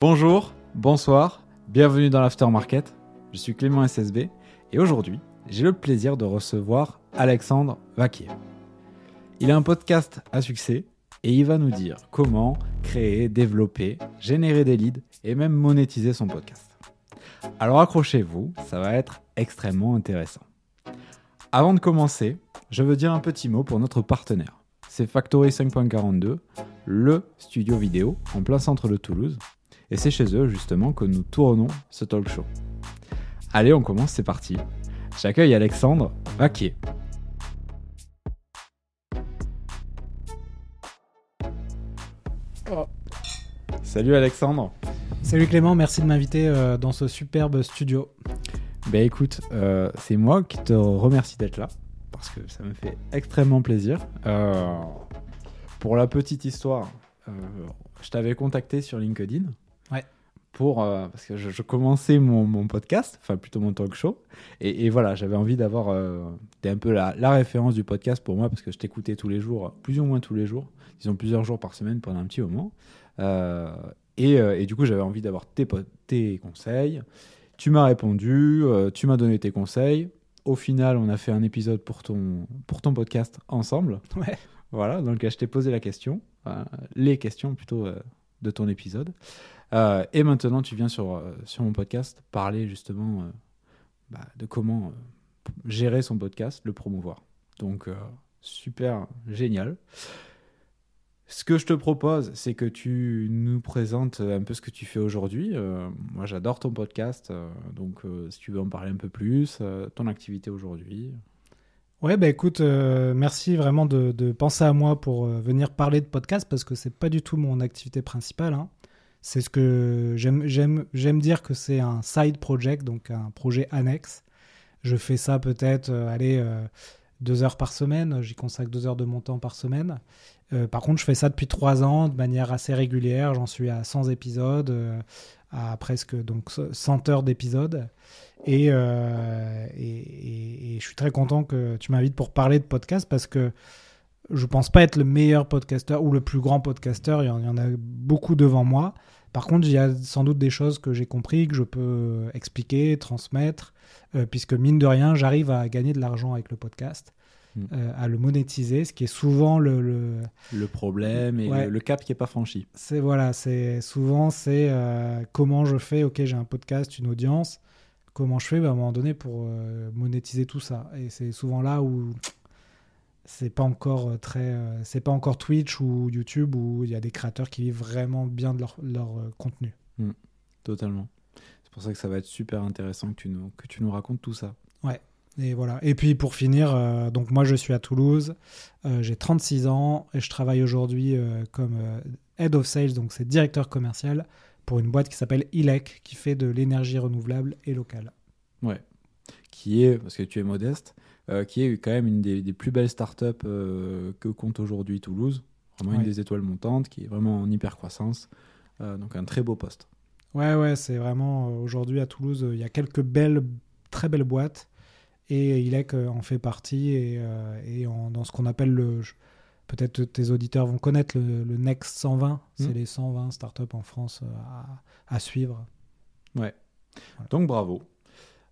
Bonjour, bonsoir, bienvenue dans l'Aftermarket. Je suis Clément SSB et aujourd'hui, j'ai le plaisir de recevoir Alexandre Vaquier. Il a un podcast à succès et il va nous dire comment créer, développer, générer des leads et même monétiser son podcast. Alors accrochez-vous, ça va être extrêmement intéressant. Avant de commencer, je veux dire un petit mot pour notre partenaire. C'est Factory 5.42, le studio vidéo en plein centre de Toulouse et c'est chez eux justement que nous tournons ce talk show. Allez, on commence, c'est parti. J'accueille Alexandre Vaquier. Oh. Salut Alexandre. Salut Clément, merci de m'inviter euh, dans ce superbe studio. Ben écoute, euh, c'est moi qui te remercie d'être là, parce que ça me fait extrêmement plaisir. Euh, pour la petite histoire, je t'avais contacté sur LinkedIn pour euh, parce que je, commençais mon, podcast, enfin plutôt mon talk show, et, voilà, j'avais envie d'avoir euh, un peu la, référence du podcast pour moi parce que je t'écoutais tous les jours, plus ou moins tous les jours, disons plusieurs jours par semaine pendant un petit moment, euh, et, du coup j'avais envie d'avoir tes, tes conseils. Tu m'as répondu, tu m'as donné tes conseils. Au final, on a fait un épisode pour ton, pour ton podcast ensemble. Ouais. Voilà, donc je t'ai posé la question, les questions plutôt de ton épisode. Euh, et maintenant, tu viens sur, euh, sur mon podcast parler justement euh, bah, de comment gérer son podcast, le promouvoir. Donc, super génial. Ce que je te propose, c'est que tu nous présentes un peu ce que tu fais aujourd'hui. moi, j'adore ton podcast, donc si tu veux en parler un peu plus, ton activité aujourd'hui. Ouais, bah écoute, merci vraiment de, penser à moi pour venir parler de podcast parce que c'est pas du tout mon activité principale. Hein. C'est ce que j'aime dire que c'est un side project, donc un projet annexe. Je fais ça peut-être, euh, euh, deux heures par semaine. J'y consacre deux heures de mon temps par semaine. Euh, par contre, je fais ça depuis trois ans de manière assez régulière. J'en suis à 100 épisodes, à presque donc 100 heures d'épisodes. Et, et, je suis très content que tu m'invites pour parler de podcast parce que je pense pas être le meilleur podcasteur ou le plus grand podcasteur. Il y en a beaucoup devant moi. Par contre, il y a sans doute des choses que j'ai compris, que je peux expliquer, transmettre, euh, puisque mine de rien, j'arrive à gagner de l'argent avec le podcast, hmm. euh, à le monétiser, ce qui est souvent le... Le, problème et le, cap qui n'est pas franchi. C'est voilà, c'est souvent c'est euh, comment je fais, ok j'ai un podcast, une audience, comment je fais bah, à un moment donné pour monétiser tout ça. Et c'est souvent là où c'est pas encore euh, très euh, c'est pas encore Twitch ou YouTube où il y a des créateurs qui vivent vraiment bien de leur, leur euh, contenu. Hmm. totalement. C'est pour ça que ça va être super intéressant que tu nous que tu nous racontes tout ça. Ouais. Et voilà. Et puis pour finir donc moi je suis à Toulouse j'ai 36 ans et je travaille aujourd'hui comme head of sales donc c'est directeur commercial pour une boîte qui s'appelle ILEC qui fait de l'énergie renouvelable et locale. Ouais. Qui est parce que tu es modeste euh, qui est quand même une des, plus belles startups euh, que compte aujourd'hui Toulouse. Vraiment une des étoiles montantes, qui est vraiment en hyper croissance. Euh, donc un très beau poste. Ouais, ouais, c'est vraiment aujourd'hui à Toulouse, il y a quelques belles, très belles boîtes et ILEC en fait partie et, et dans ce qu'on appelle le. Peut-être tes auditeurs vont connaître le, Next 120, c'est mmh. les 120 startups en France à, à suivre. Ouais. Donc bravo.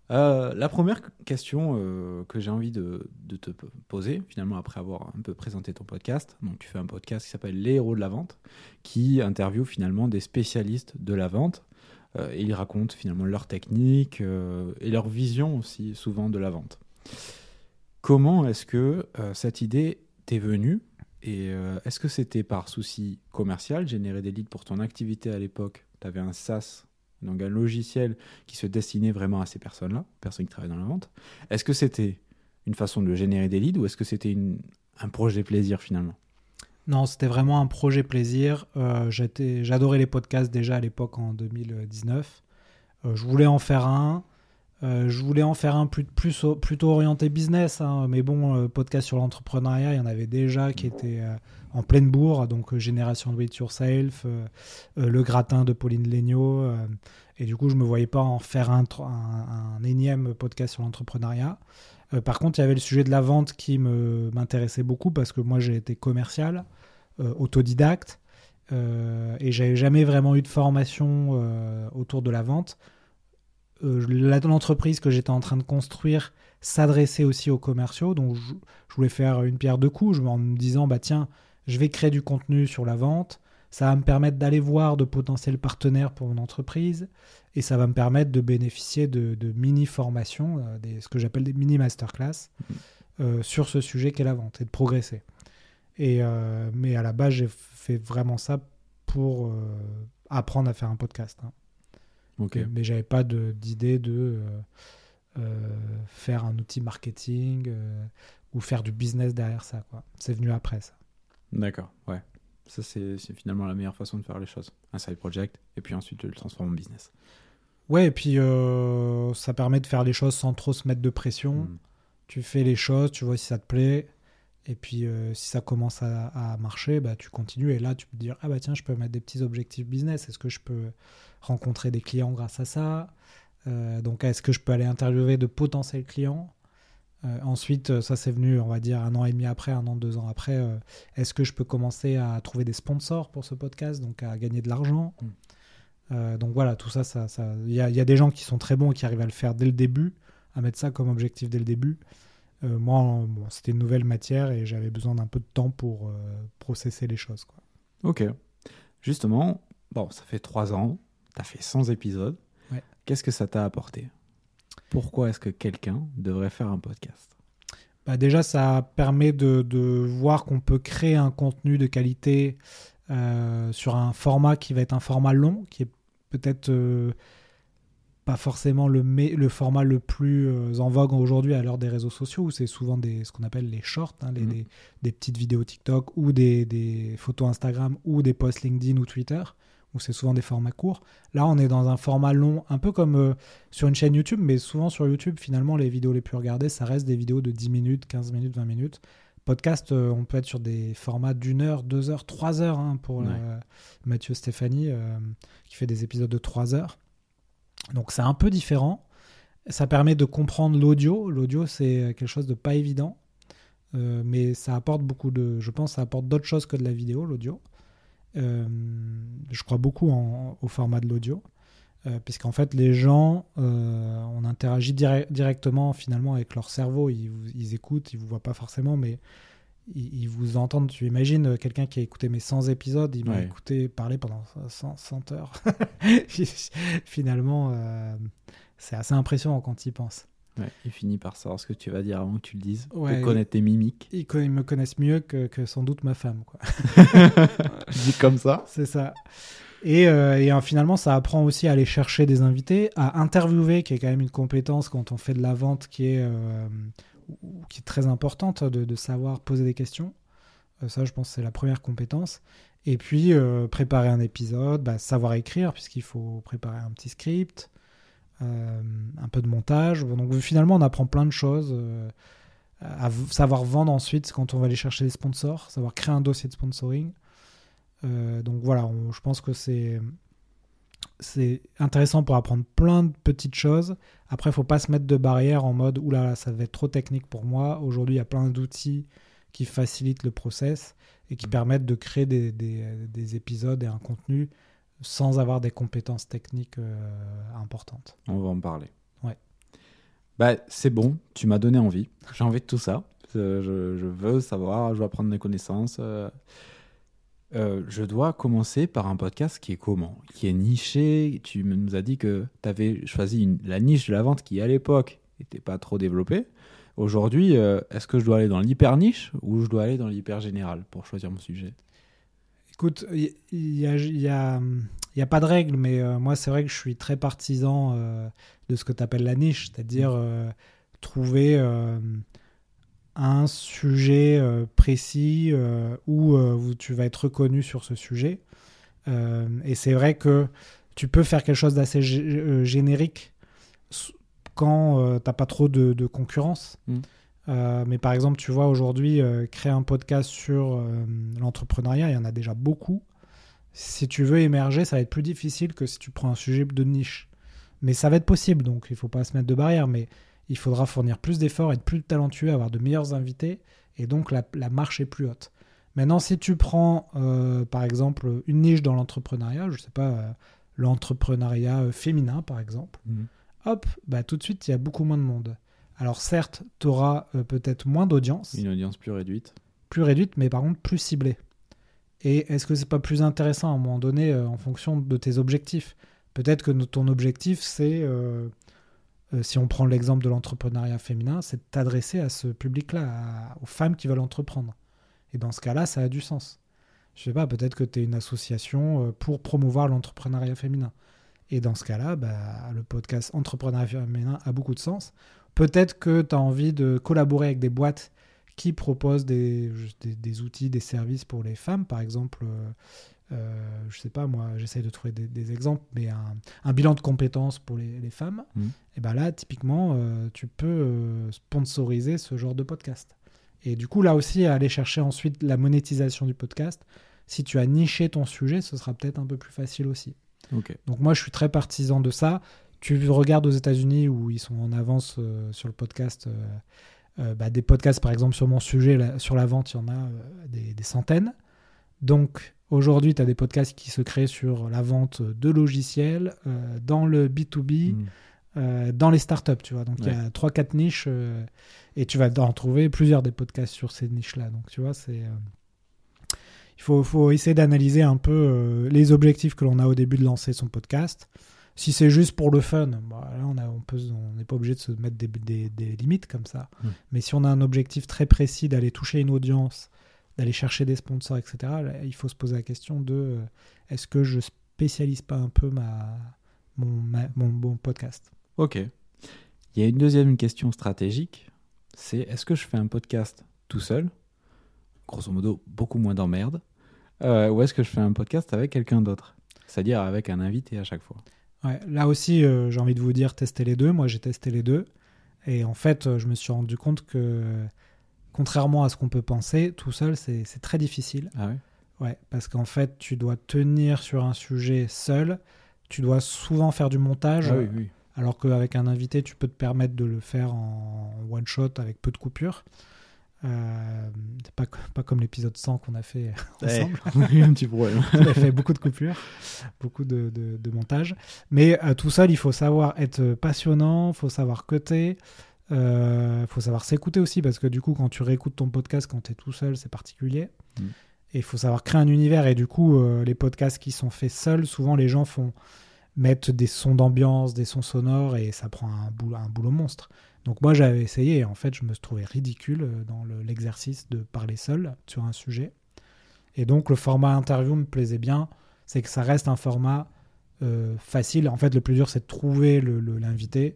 Euh, la première question euh, que j'ai envie de, te poser, finalement, après avoir un peu présenté ton podcast, donc tu fais un podcast qui s'appelle Les héros de la vente, qui interviewe finalement des spécialistes de la vente, euh, et ils racontent finalement leur technique et leur vision aussi souvent de la vente. Comment est-ce que cette idée t'est venue? Et est-ce que c'était par souci commercial, générer des leads pour ton activité à l'époque? Tu avais un SaaS donc un logiciel qui se destinait vraiment à ces personnes-là, personnes qui travaillent dans la vente. Est-ce que c'était une façon de générer des leads ou est-ce que c'était un projet plaisir finalement? Non, c'était vraiment un projet plaisir. Euh, j'adorais les podcasts déjà à l'époque en 2019. Euh, je voulais en faire un. Euh, je voulais en faire un plutôt orienté business, hein. mais bon, podcast sur l'entrepreneuriat, il y en avait déjà qui étaient en pleine bourre, donc euh, Génération Do It Yourself, euh, euh, Le Gratin de Pauline Legnaud. et du coup, je ne me voyais pas en faire un, énième podcast sur l'entrepreneuriat. par contre, il y avait le sujet de la vente qui m'intéressait beaucoup parce que moi, j'ai été commercial, autodidacte. Et j'avais jamais vraiment eu de formation autour de la vente. L'entreprise que j'étais en train de construire s'adressait aussi aux commerciaux, donc je, je, voulais faire une pierre deux coups, en me disant bah tiens, je vais créer du contenu sur la vente, ça va me permettre d'aller voir de potentiels partenaires pour mon entreprise, et ça va me permettre de bénéficier de, de mini formations, euh, des, ce que j'appelle des mini masterclass, Mhm. euh, sur ce sujet qu'est la vente et de progresser. Et euh, mais à la base, j'ai fait vraiment ça pour euh, apprendre à faire un podcast. hein. Ok. Mais j'avais pas d'idée de, faire un outil marketing ou faire du business derrière ça. C'est venu après ça. D'accord, ouais. Ça, c'est finalement la meilleure façon de faire les choses. Un side project, et puis ensuite, tu le transformes en business. Ouais, et puis euh, ça permet de faire les choses sans trop se mettre de pression. Mm. Tu fais les choses, tu vois si ça te plaît. Et puis euh, si ça commence à, à marcher, bah, tu continues. Et là, tu peux te dire, ah bah tiens, je peux mettre des petits objectifs business. Est-ce que je peux rencontrer des clients grâce à ça? Euh, Donc est-ce que je peux aller interviewer de potentiels clients? Euh, Ensuite, euh, ça c'est venu, on va dire, un an et demi après, un an, deux ans après. euh, est-ce que je peux commencer à trouver des sponsors pour ce podcast, donc à gagner de l'argent Mm. Euh, donc voilà, tout ça, ça, ça- il y, a, il y a des gens qui sont très bons et qui arrivent à le faire dès le début, à mettre ça comme objectif dès le début. Moi, bon, c'était une nouvelle matière et j'avais besoin d'un peu de temps pour processer les choses. Quoi. Ok. Justement, bon, ça fait trois ans, tu as fait 100 épisodes. Ouais. Qu'est-ce que ça t'a apporté? Pourquoi est-ce que quelqu'un devrait faire un podcast? Bah déjà, ça permet de, de voir qu'on peut créer un contenu de qualité euh, sur un format qui va être un format long, qui est peut-être euh, pas forcément le, format le plus euh, en vogue aujourd'hui à l'heure des réseaux sociaux, où c'est souvent des, ce qu'on appelle les shorts, hein, les, Mhm. des, des petites vidéos TikTok ou des, des photos Instagram ou des posts LinkedIn ou Twitter, où c'est souvent des formats courts. Là, on est dans un format long, un peu comme euh, sur une chaîne YouTube, mais souvent sur YouTube, finalement, les vidéos les plus regardées, ça reste des vidéos de 10 minutes, 15 minutes, 20 minutes. Podcast, euh, on peut être sur des formats d'une heure, deux heures, trois heures hein, pour Ouais. euh, Mathieu Stéphanie, qui fait des épisodes de trois heures. Donc c'est un peu différent. Ça permet de comprendre l'audio. L'audio, c'est quelque chose de pas évident. Euh, mais ça apporte beaucoup de. Je pense que ça apporte d'autres choses que de la vidéo, l'audio. Euh, je crois beaucoup en- au format de l'audio. Euh, puisqu'en fait, les gens, euh, on interagit dire- directement finalement avec leur cerveau. Ils, vous- ils écoutent, ils vous voient pas forcément, mais ils, vous entendent. Tu imagines quelqu'un qui a écouté mes 100 épisodes, il m'a Ouais. écouté parler pendant 100, 100 heures. finalement, euh, c'est assez impressionnant quand il pense. Ouais, il finit par savoir ce que tu vas dire avant que tu le dises, Ouais, connaître tes mimiques. Ils, me connaissent mieux que, que sans doute ma femme. Quoi. Dit comme ça. C'est ça. Et, euh, et, finalement, ça apprend aussi à aller chercher des invités, à interviewer, qui est quand même une compétence quand on fait de la vente qui est, euh, ou- qui est très importante, de, de savoir poser des questions. Euh, ça, je pense, c'est la première compétence. Et puis, préparer un épisode, bah, savoir écrire, puisqu'il faut préparer un petit script, un peu de montage. Donc, finalement, on apprend plein de choses. euh, à savoir vendre ensuite quand on va aller chercher des sponsors, savoir créer un dossier de sponsoring. Euh, donc voilà, on- je pense que c'est c'est intéressant pour apprendre plein de petites choses. Après, il faut pas se mettre de barrière en mode oula, ça va être trop technique pour moi. Aujourd'hui, il y a plein d'outils qui facilitent le process et qui permettent de créer des, des- des épisodes et un contenu sans avoir des compétences techniques euh, importantes. On va en parler. Ouais. Bah, c'est bon, tu m'as donné envie. J'ai envie de tout ça. Euh, Je, je veux savoir, je veux apprendre des connaissances. euh. Je dois commencer par un podcast qui est comment? Qui est niché. Tu nous as dit que tu avais choisi une- la niche de la vente qui, à l'époque, n'était pas trop développée. Aujourd'hui, euh, est-ce que je dois aller dans l'hyper niche ou je dois aller dans l'hyper général pour choisir mon sujet? Écoute, il n'y a, y a, il y a pas de règle, mais euh, moi, c'est vrai que je suis très partisan euh, de ce que tu appelles la niche, c'est-à-dire euh, trouver un sujet précis où, où tu vas être reconnu sur ce sujet. Et c'est vrai que tu peux faire quelque chose d'assez gé- générique quand euh, t'as pas trop de, de concurrence. Mm. Euh, mais par exemple, tu vois, aujourd'hui, euh, créer un podcast sur euh, l'entrepreneuriat, il y en a déjà beaucoup. Si tu veux émerger, ça va être plus difficile que si tu prends un sujet de niche. Mais ça va être possible, donc il faut pas se mettre de barrière. Mais il faudra fournir plus d'efforts, être plus talentueux, avoir de meilleurs invités, et donc la, la marche est plus haute. Maintenant, si tu prends, par exemple, une niche dans l'entrepreneuriat, je sais pas, l'entrepreneuriat féminin, par exemple, Mhm. hop, bah, tout de suite, il y a beaucoup moins de monde. Alors certes, tu auras peut-être moins d'audience, Une audience plus réduite. plus réduite, mais par contre plus ciblée. Et est-ce que c'est pas plus intéressant à un moment donné euh, en fonction de tes objectifs? Peut-être que ton objectif, c'est, euh, euh, si on prend l'exemple de l'entrepreneuriat féminin, c'est de t'adresser à ce public-là, à- aux femmes qui veulent entreprendre. Et dans ce cas-là, ça a du sens. Je sais pas, peut-être que tu es une association euh, pour promouvoir l'entrepreneuriat féminin. Et dans ce cas-là, bah, le podcast Entrepreneuriat féminin a beaucoup de sens. Peut-être que tu as envie de collaborer avec des boîtes qui proposent des, des, des outils, des services pour les femmes. Par exemple, euh, euh, je sais pas, moi, j'essaie de trouver des, des exemples, mais un, un bilan de compétences pour les, les femmes. Mhm. Et ben là, typiquement, euh, tu peux euh, sponsoriser ce genre de podcast. Et du coup, là aussi, aller chercher ensuite la monétisation du podcast. Si tu as niché ton sujet, ce sera peut-être un peu plus facile aussi. Donc moi, je suis très partisan de ça. Tu regardes aux États-Unis où ils sont en avance euh, sur le podcast. euh, euh, bah, des podcasts, par exemple, sur mon sujet, là, sur la vente, il y en a des, des centaines. Donc aujourd'hui, tu as des podcasts qui se créent sur la vente de logiciels, dans le B2B, Mhm. euh, dans les startups, tu vois. Donc il y a 3-4 niches euh, et tu vas en trouver plusieurs des podcasts sur ces niches-là. Donc tu vois, c'est. euh, il faut, faut essayer d'analyser un peu les objectifs que l'on a au début de lancer son podcast. Si c'est juste pour le fun, bah, là on a- on peut- on n'est pas obligé de se mettre des, des- des limites comme ça. Mm. Mais si on a un objectif très précis d'aller toucher une audience, d'aller chercher des sponsors, etc., là, il faut se poser la question de euh, est-ce que je spécialise pas un peu ma, mon, ma- mon, mon podcast? Ok. Il y a une deuxième question stratégique, c'est est-ce que je fais un podcast tout seul, grosso modo beaucoup moins d'emmerde, euh, ou est-ce que je fais un podcast avec quelqu'un d'autre, c'est-à-dire avec un invité à chaque fois Ouais, là aussi, euh, j'ai envie de vous dire, testez les deux. Moi, j'ai testé les deux. Et en fait, euh, je me suis rendu compte que, contrairement à ce qu'on peut penser, tout seul, c'est très difficile. Ah ouais? Ouais, parce qu'en fait, tu dois tenir sur un sujet seul. Tu dois souvent faire du montage. Ah oui, oui. Alors qu'avec un invité, tu peux te permettre de le faire en one shot avec peu de coupures. Euh, c'est pas, pas comme l'épisode 100 qu'on a fait ensemble. Ouais, un petit problème. On a fait beaucoup de coupures, beaucoup de, de- de montage. Mais euh, tout seul, il faut savoir être passionnant, il faut savoir cutter, il faut savoir s'écouter aussi, parce que du coup, quand tu réécoutes ton podcast quand tu es tout seul, c'est particulier. Mm. Et il faut savoir créer un univers. Et du coup, euh, les podcasts qui sont faits seuls, souvent les gens font mettre des sons d'ambiance, des sons sonores, et ça prend un boulot, un boulot monstre. Donc moi, j'avais essayé, et en fait, je me trouvais ridicule euh, dans le- l'exercice de parler seul sur un sujet. Et donc le format interview me plaisait bien, c'est que ça reste un format euh, facile. En fait, le plus dur, c'est de trouver le- le- l'invité,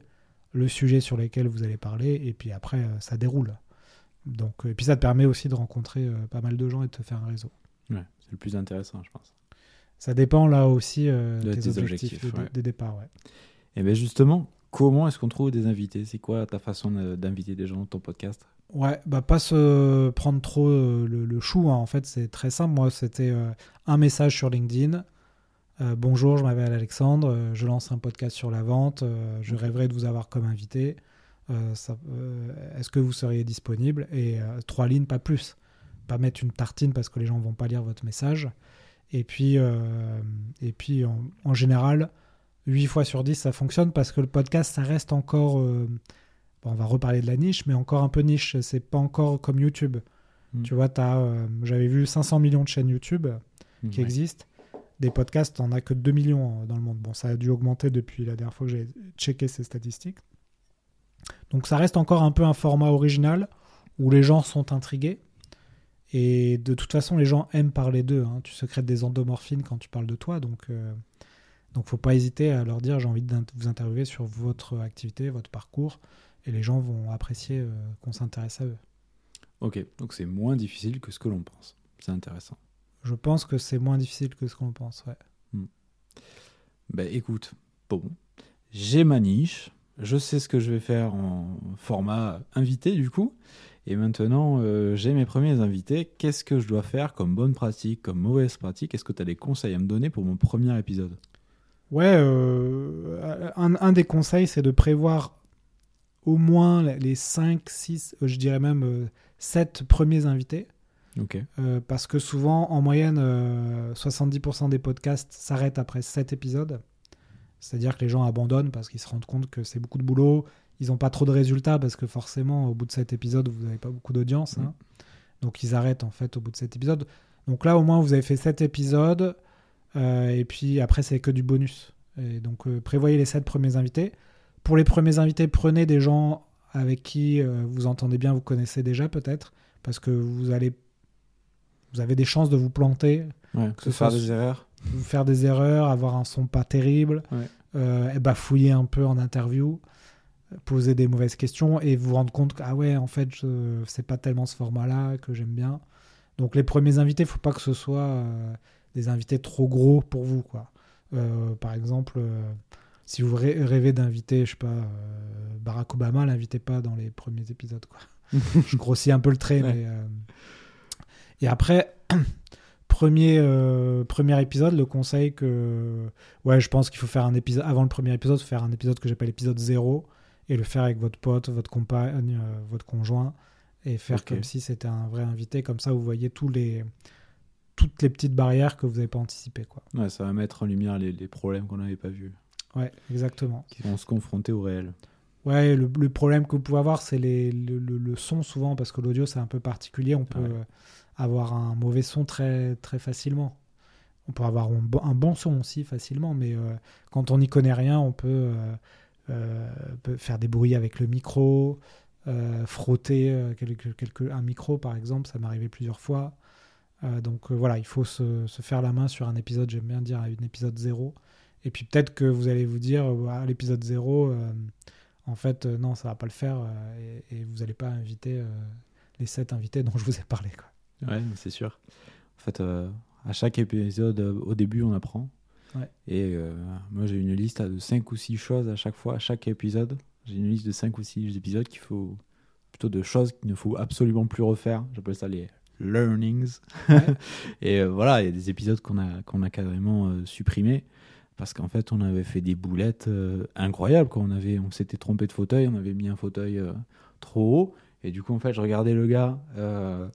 le, sujet sur lequel vous allez parler, et puis après, euh, ça déroule. Donc, et puis ça te permet aussi de rencontrer pas mal de gens et de te faire un réseau. Ouais, c'est le plus intéressant, je pense. Ça dépend là aussi euh, De tes tes objectifs, objectifs, de- des départs. Ouais. Et bien justement, comment est-ce qu'on trouve des invités? C'est quoi ta façon d'inviter des gens dans ton podcast? Ouais, bah pas se prendre trop euh, le, le chou. hein. En fait, c'est très simple. Moi, c'était euh, un message sur LinkedIn. Euh, bonjour, je m'appelle Alexandre. je lance un podcast sur la vente. je rêverais de vous avoir comme invité. Euh, euh, Est-ce que vous seriez disponible? Et trois lignes, pas plus. Pas mettre une tartine parce que les gens vont pas lire votre message. Et puis, et puis en, en général, 8 fois sur 10, ça fonctionne parce que le podcast, ça reste encore. euh, bon, on va reparler de la niche, mais encore un peu niche. C'est pas encore comme YouTube. Mm. Tu vois, euh, j'avais vu 500 millions de chaînes YouTube qui Ouais. existent. Des podcasts, t'en as que 2 millions euh, dans le monde. Bon, ça a dû augmenter depuis la dernière fois que j'ai checké ces statistiques. Donc ça reste encore un peu un format original où les gens sont intrigués. Et de toute façon, les gens aiment parler d'eux. hein. Tu secrètes des endomorphines quand tu parles de toi. Donc, euh, donc faut pas hésiter à leur dire j'ai envie de vous interviewer sur votre activité, votre parcours. Et les gens vont apprécier euh, qu'on s'intéresse à eux. Ok, donc c'est moins difficile que ce que l'on pense. C'est intéressant. Je pense que c'est moins difficile que ce qu'on pense. Ouais. Ben écoute, bon, j'ai ma niche, je sais ce que je vais faire en format invité du coup, et maintenant euh, j'ai mes premiers invités. Qu'est-ce que je dois faire comme bonne pratique, comme mauvaise pratique? Est-ce que tu as des conseils à me donner pour mon premier épisode? Ouais, euh, un, un des conseils, c'est de prévoir au moins les 5, 6, je dirais même 7 premiers invités. Ok. Euh, parce que souvent, en moyenne, euh, 70% des podcasts s'arrêtent après 7 épisodes. C'est-à-dire que les gens abandonnent parce qu'ils se rendent compte que c'est beaucoup de boulot. Ils n'ont pas trop de résultats parce que forcément, au bout de 7 épisodes, vous n'avez pas beaucoup d'audience. hein. Donc ils arrêtent en fait au bout de 7 épisodes. Donc là, au moins, vous avez fait 7 épisodes. Euh, et puis après, c'est que du bonus. Et donc euh, prévoyez les 7 premiers invités. Pour les premiers invités, prenez des gens avec qui euh, vous entendez bien, vous connaissez déjà peut-être. Parce que vous allez vous avez des chances de vous planter, Ouais, Que ce faire soit- des erreurs. faire des erreurs, avoir un son pas terrible, Ouais. euh, et bafouiller un peu en interview, poser des mauvaises questions et vous rendre compte que ah ouais en fait je- c'est pas tellement ce format-là que j'aime bien. Donc les premiers invités, faut pas que ce soit euh, des invités trop gros pour vous quoi. Euh, par exemple, euh, si vous rê- rêvez d'inviter, je sais pas, euh, Barack Obama, l'invitez pas dans les premiers épisodes quoi. je grossis un peu le trait, Ouais. mais et après. Premier, premier épisode, le conseil que. Ouais, je pense qu'il faut faire un épisode. Avant le premier épisode, faire un épisode que j'appelle épisode 0 et le faire avec votre pote, votre compagne, votre conjoint et faire comme si c'était un vrai invité. Comme ça, vous voyez tous les, toutes les petites barrières que vous n'avez pas anticipées. Quoi. Ouais, ça va mettre en lumière les, les problèmes qu'on n'avait pas vus, Ouais, exactement. qui vont se confronter au réel. Ouais, le, le problème que vous pouvez avoir, c'est les, le, le- le son souvent, parce que l'audio, c'est un peu particulier. On peut Ouais. euh, avoir un mauvais son très, très facilement. On peut avoir un bon, un bon son aussi facilement, mais euh, quand on n'y connaît rien, on peut, euh, euh, peut faire des bruits avec le micro, frotter quelque, quelque- un micro, par exemple. Ça m'est arrivé plusieurs fois. Euh, donc euh, voilà, il faut se, se faire la main sur un épisode, j'aime bien dire un épisode zéro. Et puis peut-être que vous allez vous dire, euh, à l'épisode zéro, en fait, non, ça va pas le faire et, et vous n'allez pas inviter les sept invités dont je vous ai parlé. Quoi. Ouais, c'est sûr. En fait, euh, à chaque épisode, au début, on apprend. Ouais. Et euh, moi, j'ai une liste de 5 ou 6 choses à chaque fois, à chaque épisode. J'ai une liste de 5 ou 6 épisodes qu'il faut. plutôt de choses qu'il ne faut absolument plus refaire. J'appelle ça les learnings. Ouais. et euh, voilà, il y a des épisodes qu'on a, qu'on a carrément euh, supprimés. Parce qu'en fait, on avait fait des boulettes euh, incroyables. Quoi. On, avait, on s'était trompé de fauteuil, on avait mis un fauteuil euh, trop haut. Et du coup, en fait, je regardais le gars euh,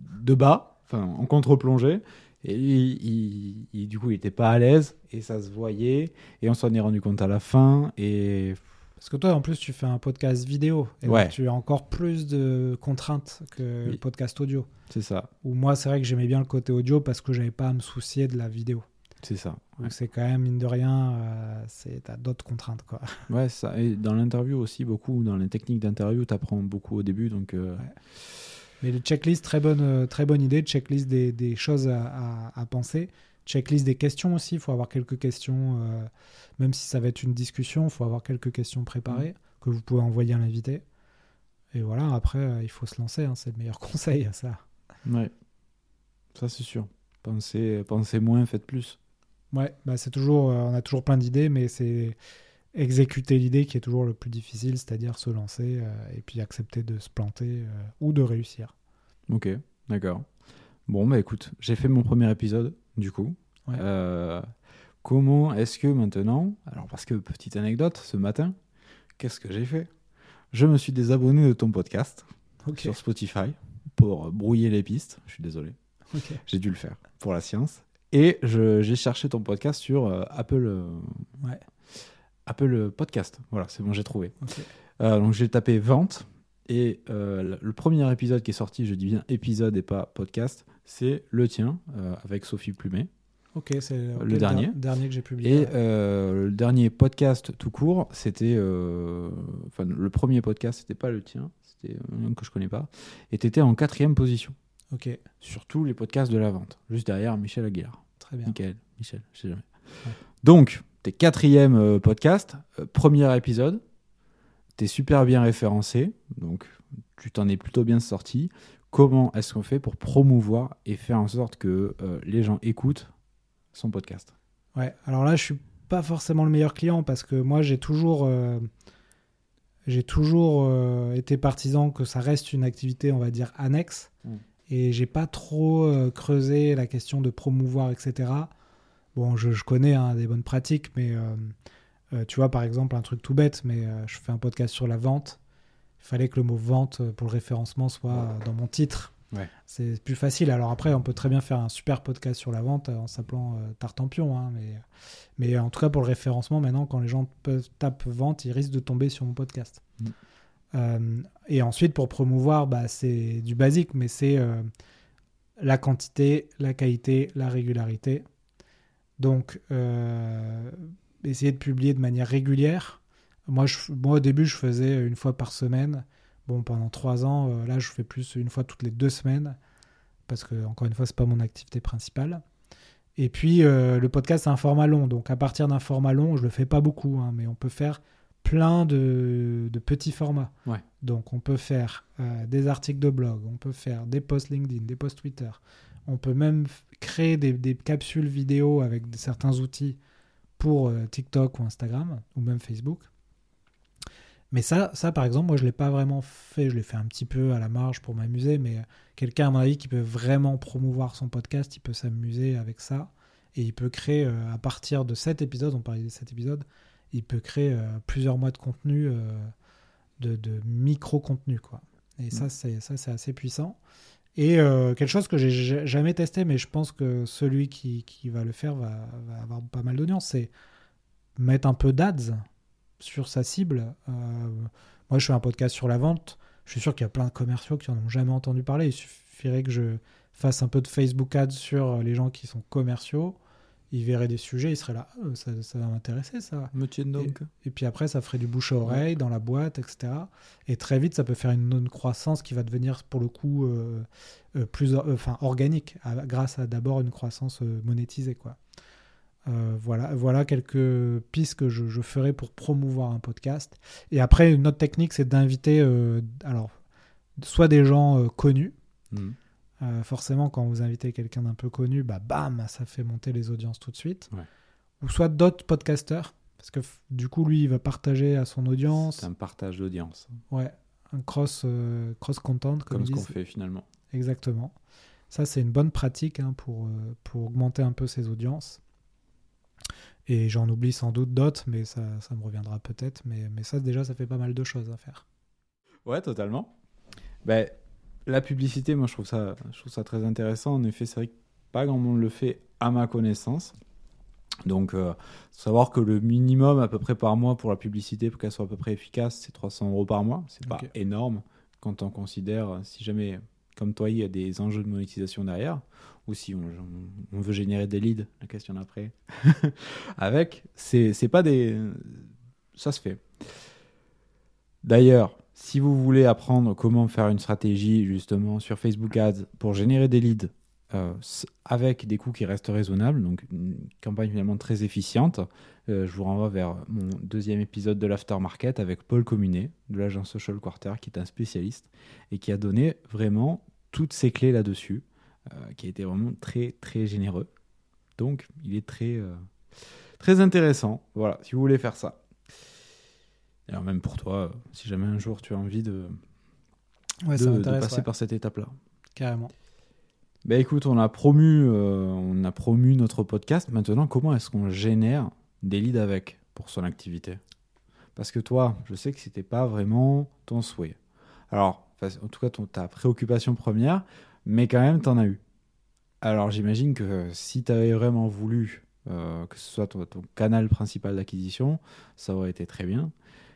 de bas, enfin en contre-plongée. Et lui, il, il- du coup, il était pas à l'aise et ça se voyait. Et on s'en est rendu compte à la fin. Et Parce que toi, en plus, tu fais un podcast vidéo. Et Ouais. donc, tu as encore plus de contraintes que Oui. le podcast audio. c'est ça, Ou moi, c'est vrai que j'aimais bien le côté audio parce que j'avais pas à me soucier de la vidéo. c'est ça. Ouais, Donc c'est quand même, mine de rien, euh, c'est t'as d'autres contraintes. Quoi. Ouais, ça. Et dans l'interview aussi, beaucoup, dans les techniques d'interview, tu apprends beaucoup au début. Donc, euh, Ouais. Mais le checklist, très bonne, euh, très bonne idée. Checklist des, des choses à, à- à penser. Checklist des questions aussi. Il faut avoir quelques questions, euh, même si ça va être une discussion, il faut avoir quelques questions préparées que vous pouvez envoyer à l'invité. Et voilà, après, euh, il faut se lancer. hein, c'est le meilleur conseil à ça. ouais. Ça, c'est sûr. Pensez, pensez moins, faites plus. Ouais, bah c'est toujours, euh, on a toujours plein d'idées, mais c'est exécuter l'idée qui est toujours le plus difficile, c'est-à-dire se lancer euh, et puis accepter de se planter ou de réussir. Ok, d'accord. Bon, bah écoute, j'ai fait mon premier épisode, du coup. Ouais. Euh, comment est-ce que maintenant, alors parce que petite anecdote, ce matin, qu'est-ce que j'ai fait? Je me suis désabonné de ton podcast sur Spotify pour brouiller les pistes. Je suis désolé, j'ai dû le faire pour la science. Et j'ai cherché ton podcast sur euh, Apple, euh, Ouais. Apple Podcast. Voilà, c'est bon, j'ai trouvé. donc j'ai tapé vente et euh, le- premier épisode qui est sorti, je dis bien épisode et pas podcast, c'est le tien euh, avec Sophie Plumet. Ok, c'est Le dernier. der- dernier que j'ai publié. Et euh, le dernier podcast tout court, c'était enfin le premier podcast, c'était pas le tien, c'était un que je connais pas, et t'étais en quatrième position Ok, sur tous les podcasts de la vente, juste derrière Michel Aguilar. très bien. Michael, Michel, je sais jamais. Ouais. Donc, t'es quatrième podcast, premier épisode, t'es super bien référencé, donc tu t'en es plutôt bien sorti. Comment est-ce qu'on fait pour promouvoir et faire en sorte que euh, les gens écoutent son podcast? Ouais, alors là, je suis pas forcément le meilleur client parce que moi, j'ai toujours, euh, j'ai toujours euh, été partisan que ça reste une activité, on va dire, annexe. Mm. Et j'ai pas trop creusé la question de promouvoir, etc. Bon, je, je connais hein, des bonnes pratiques, mais euh, tu vois, par exemple, un truc tout bête, mais euh, je fais un podcast sur la vente. Il fallait que le mot vente euh, pour le référencement soit dans mon titre. Ouais. C'est plus facile. Alors après, on peut très bien faire un super podcast sur la vente en s'appelant euh, Tartampion. hein, mais, mais en tout cas, pour le référencement, maintenant, quand les gens peuvent, tapent vente, ils risquent de tomber sur mon podcast. Mm. Euh, et ensuite, pour promouvoir, bah, c'est du basique, mais c'est euh, la quantité, la qualité, la régularité. Donc, essayer de publier de manière régulière. Moi, je, moi, au début, je faisais une fois par semaine. Bon, pendant trois ans, euh, là, je fais plus une fois toutes les deux semaines. Parce que, encore une fois, c'est pas mon activité principale. Et puis, euh, le podcast, c'est un format long. Donc, à partir d'un format long, je le fais pas beaucoup, hein, mais on peut faire plein de, de petits formats. Ouais. Donc, on peut faire euh, des articles de blog, on peut faire des posts LinkedIn, des posts Twitter. On peut même créer des, des capsules vidéo avec certains outils pour euh, TikTok ou Instagram, ou même Facebook. Mais ça, ça par exemple, moi, je ne l'ai pas vraiment fait. Je l'ai fait un petit peu à la marge pour m'amuser, mais quelqu'un, à mon avis, qui peut vraiment promouvoir son podcast, il peut s'amuser avec ça. Et il peut créer, euh, à partir de 7 épisodes, on parlait de 7 épisodes, il peut créer euh, plusieurs mois de contenu, euh, de, de micro-contenu, quoi. Et ça, Mm. c'est ça, c'est assez puissant. Et euh, quelque chose que j'ai ja- jamais testé, mais je pense que celui qui, qui va le faire va, avoir pas mal d'audience, c'est mettre un peu d'ads sur sa cible. Euh, moi, je fais un podcast sur la vente. Je suis sûr qu'il y a plein de commerciaux qui en ont jamais entendu parler. Il suffirait que je fasse un peu de Facebook ads sur les gens qui sont commerciaux. Ils verraient des sujets, ils seraient là, Ah, ça, ça va m'intéresser ça. Me tiens donc. Et puis après, ça ferait du bouche à oreille dans la boîte, etc. Et très vite, ça peut faire une, une croissance qui va devenir, pour le coup, euh, euh, plus euh, organique, à- grâce à d'abord une croissance euh, monétisée. Quoi. Euh, voilà, voilà quelques pistes que je, je ferai pour promouvoir un podcast. Et après, une autre technique, c'est d'inviter euh, alors, soit des gens euh, connus. Mhm. Euh, forcément, quand vous invitez quelqu'un d'un peu connu, bah, bam, ça fait monter les audiences tout de suite. Ouais. Ou soit d'autres podcasteurs, parce que du coup, lui, il va partager à son audience. C'est un partage d'audience, Ouais, un cross, euh, cross content, comme, comme ce qu'on fait finalement. Exactement. Ça, c'est une bonne pratique hein, pour, euh, pour augmenter un peu ses audiences. Et j'en oublie sans doute d'autres, mais ça, ça me reviendra peut-être. Mais, mais ça, déjà, ça fait pas mal de choses à faire. Ouais, totalement. Ben, la publicité, moi, je trouve ça, je trouve ça très intéressant. En effet, c'est vrai que pas grand monde le fait à ma connaissance. Donc, euh, savoir que le minimum à peu près par mois pour la publicité, pour qu'elle soit à peu près efficace, c'est 300 euros par mois. C'est pas Ok. énorme quand on considère, euh, si jamais, comme toi, il y a des enjeux de monétisation derrière, ou si on, on veut générer des leads, la question d'après, avec, c'est pas des. Ça se fait. D'ailleurs, si vous voulez apprendre comment faire une stratégie justement sur Facebook Ads pour générer des leads euh, avec des coûts qui restent raisonnables, donc une campagne finalement très efficiente, euh, je vous renvoie vers mon deuxième épisode de l'Aftermarket avec Paul Communet de l'agence Social Quarter qui est un spécialiste et qui a donné vraiment toutes ses clés là-dessus, euh, qui a été vraiment très très généreux. Donc il est très, très intéressant. Voilà, si vous voulez faire ça. Alors même pour toi, si jamais un jour tu as envie de, Ouais, de, passer ouais, par cette étape-là. carrément. Ben écoute, on a promu, euh, on a promu notre podcast. Maintenant, comment est-ce qu'on génère des leads avec pour son activité? Parce que toi, je sais que c'était pas vraiment ton souhait. Alors, en tout cas, ton, ta préoccupation première, mais quand même, tu en as eu. Alors, j'imagine que si tu avais vraiment voulu euh, que ce soit ton, ton canal principal d'acquisition, ça aurait été très bien.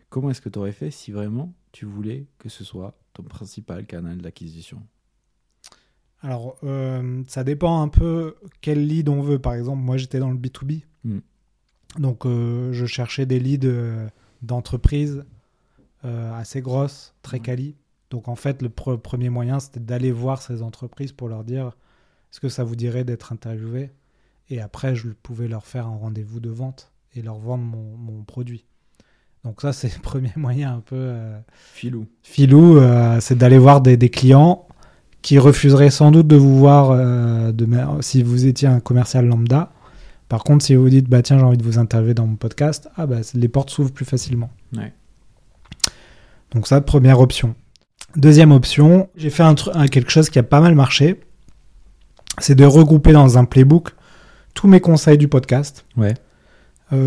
Comment est-ce que tu aurais fait si vraiment tu voulais que ce soit ton principal canal d'acquisition? Alors, euh, ça dépend un peu quel lead on veut. Par exemple, moi, j'étais dans le B2B. Mm. Donc, euh, je cherchais des leads euh, d'entreprises assez grosses, très Ouais. quali. Donc, en fait, le pre- premier moyen, c'était d'aller voir ces entreprises pour leur dire est-ce que ça vous dirait d'être interviewé Et après, je pouvais leur faire un rendez-vous de vente et leur vendre mon, mon produit. Donc, ça, c'est le premier moyen un peu. euh, Filou. filou, euh, c'est d'aller voir des, des clients qui refuseraient sans doute de vous voir euh, de si vous étiez un commercial lambda. Par contre, si vous dites, bah tiens, j'ai envie de vous interviewer dans mon podcast, ah bah, les portes s'ouvrent plus facilement. Ouais. Donc ça, première option. Deuxième option, j'ai fait un, quelque chose qui a pas mal marché, c'est de regrouper dans un playbook tous mes conseils du podcast Ouais.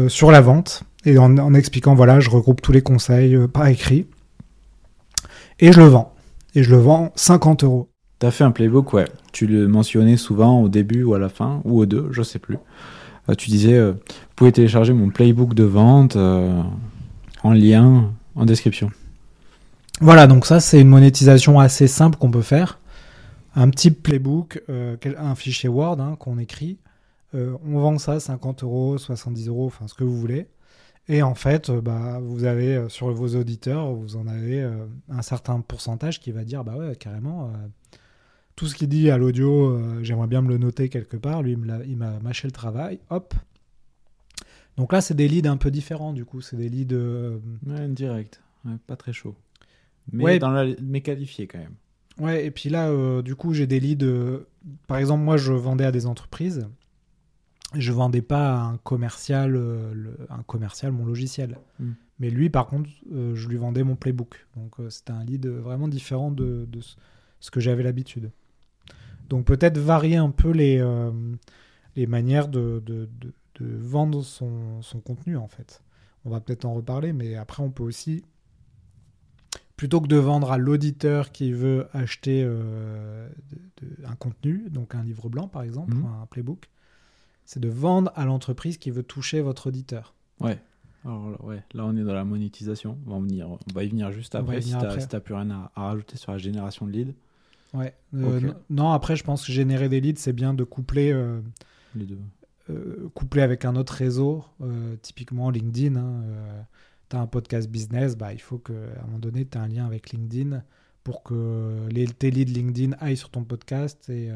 sur la vente et en, en expliquant voilà, je regroupe tous les conseils euh, par écrit et je le vends. Et je le vends 50 euros. Tu as fait un playbook, ouais. Tu le mentionnais souvent au début ou à la fin, ou aux deux, je sais plus. Euh, tu disais, euh, vous pouvez télécharger mon playbook de vente euh, en lien en description. Voilà, donc ça c'est une monétisation assez simple qu'on peut faire. Un petit playbook, un fichier Word hein, qu'on écrit. On vend ça 50 euros, 70 euros, enfin ce que vous voulez. Et en fait, euh, bah, vous avez euh, sur vos auditeurs, vous en avez euh, un certain pourcentage qui va dire, bah ouais, carrément, euh, tout ce qu'il dit à l'audio, euh, j'aimerais bien me le noter quelque part. Lui, il m'a mâché le travail. Hop. Donc là, c'est des leads un peu différents, du coup. C'est des leads. Ouais, direct. Ouais, pas très chaud. Mais, Ouais. dans la... mais qualifié quand même. Ouais, et puis là, du coup, j'ai des leads. par exemple, moi, je vendais à des entreprises. Je vendais pas à un commercial, euh, le- un commercial mon logiciel. Mm. Mais lui, par contre, euh, je lui vendais mon playbook. Donc, euh, c'était un lead vraiment différent de, de ce- que j'avais l'habitude. Donc, peut-être varier un peu les, les manières de, de, de- vendre son, son contenu, en fait. On va peut-être en reparler, mais après, on peut aussi plutôt que de vendre à l'auditeur qui veut acheter euh, de- de- un contenu, donc un livre blanc par exemple, ou un playbook, c'est de vendre à l'entreprise qui veut toucher votre auditeur. Ouais. Alors là, ouais, là on est dans la monétisation. On va, en venir, on va y venir juste après si si t'as plus rien à, à rajouter sur la génération de leads. Ouais. Euh, Non, après je pense que générer des leads, c'est bien de coupler, euh, Les deux. euh, coupler avec un autre réseau, typiquement LinkedIn. Hein, tu as un podcast business, bah, il faut qu'à un moment donné, tu aies un lien avec LinkedIn pour que les, tes leads LinkedIn aillent sur ton podcast et,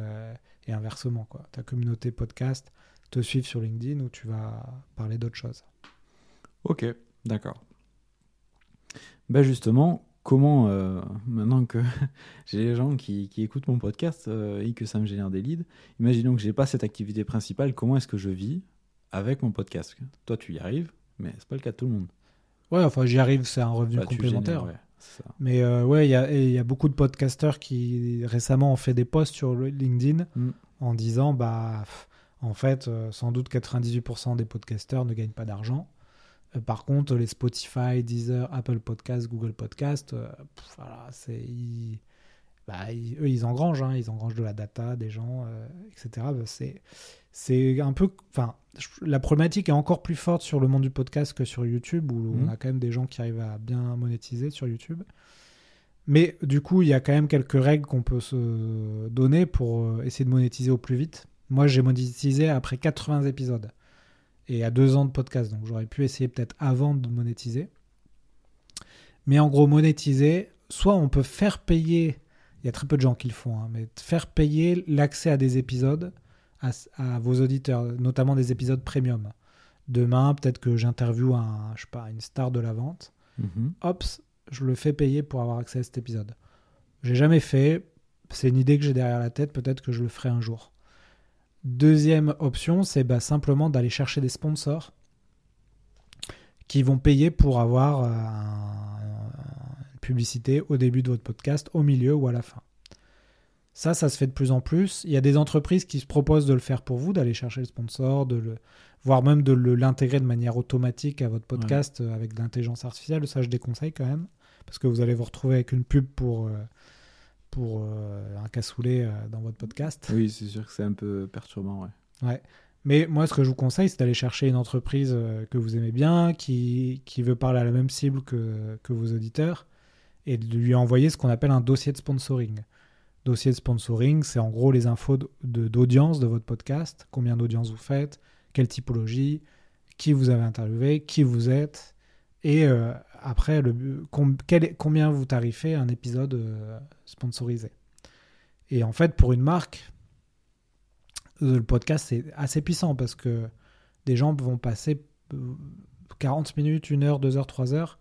et inversement. Quoi. Ta communauté podcast te suive sur LinkedIn où tu vas parler d'autres choses. Ok, d'accord. Ben justement, comment, euh, maintenant que j'ai les gens qui, qui écoutent mon podcast euh, et que ça me génère des leads, imaginons que j'ai pas cette activité principale, comment est-ce que je vis avec mon podcast? Toi, tu y arrives, mais c'est pas le cas de tout le monde. Ouais, enfin j'y arrive, c'est un revenu Bah, complémentaire. génères, ouais, ça. Mais euh, ouais, il y a, et il y a beaucoup de podcasteurs qui récemment ont fait des posts sur LinkedIn Mm. en disant bah pff, en fait euh, sans doute 98% des podcasteurs ne gagnent pas d'argent. Euh, par contre, les Spotify, Deezer, Apple Podcast, Google Podcast, euh, pff, voilà, c'est ils- bah, ils- eux ils engrangent, hein, ils engrangent de la data, des gens, euh, etc. Bah, c'est c'est un peu, enfin, la problématique est encore plus forte sur le monde du podcast que sur YouTube où Mhm. on a quand même des gens qui arrivent à bien monétiser sur YouTube. Mais du coup, il y a quand même quelques règles qu'on peut se donner pour essayer de monétiser au plus vite. Moi, j'ai monétisé après 80 épisodes et à deux ans de podcast, donc j'aurais pu essayer peut-être avant de monétiser. Mais en gros, monétiser, soit on peut faire payer, il y a très peu de gens qui le font, hein, mais faire payer l'accès à des épisodes à, à vos auditeurs, notamment des épisodes premium. Demain, peut-être que j'interviewe un, je sais pas, une star de la vente. Mhm. Hop, je le fais payer pour avoir accès à cet épisode. J'ai jamais fait. C'est une idée que j'ai derrière la tête. Peut-être que je le ferai un jour. Deuxième option, c'est bah, simplement d'aller chercher des sponsors qui vont payer pour avoir euh, un- une publicité au début de votre podcast, au milieu ou à la fin. Ça, ça se fait de plus en plus. Il y a des entreprises qui se proposent de le faire pour vous, d'aller chercher le sponsor, de le, voire même de l'intégrer de manière automatique à votre podcast euh, avec de l'intelligence artificielle. Ça, je déconseille quand même, parce que vous allez vous retrouver avec une pub pour, euh, pour euh, un cassoulet euh, dans votre podcast. Oui, c'est sûr que c'est un peu perturbant, ouais. Ouais. Mais moi, ce que je vous conseille, c'est d'aller chercher une entreprise euh, que vous aimez bien, qui, qui veut parler à la même cible que, que vos auditeurs, et de lui envoyer ce qu'on appelle un dossier de sponsoring. Dossier de sponsoring, c'est en gros les infos de- d'audience de, votre podcast, combien d'audience vous faites, quelle typologie, qui vous avez interviewé, qui vous êtes, et euh, après, le, combien vous tarifez un épisode euh, sponsorisé? Et en fait, pour une marque, euh, le podcast c'est assez puissant parce que des gens vont passer euh, 40 minutes, 1 heure, 2 heures, 3 heures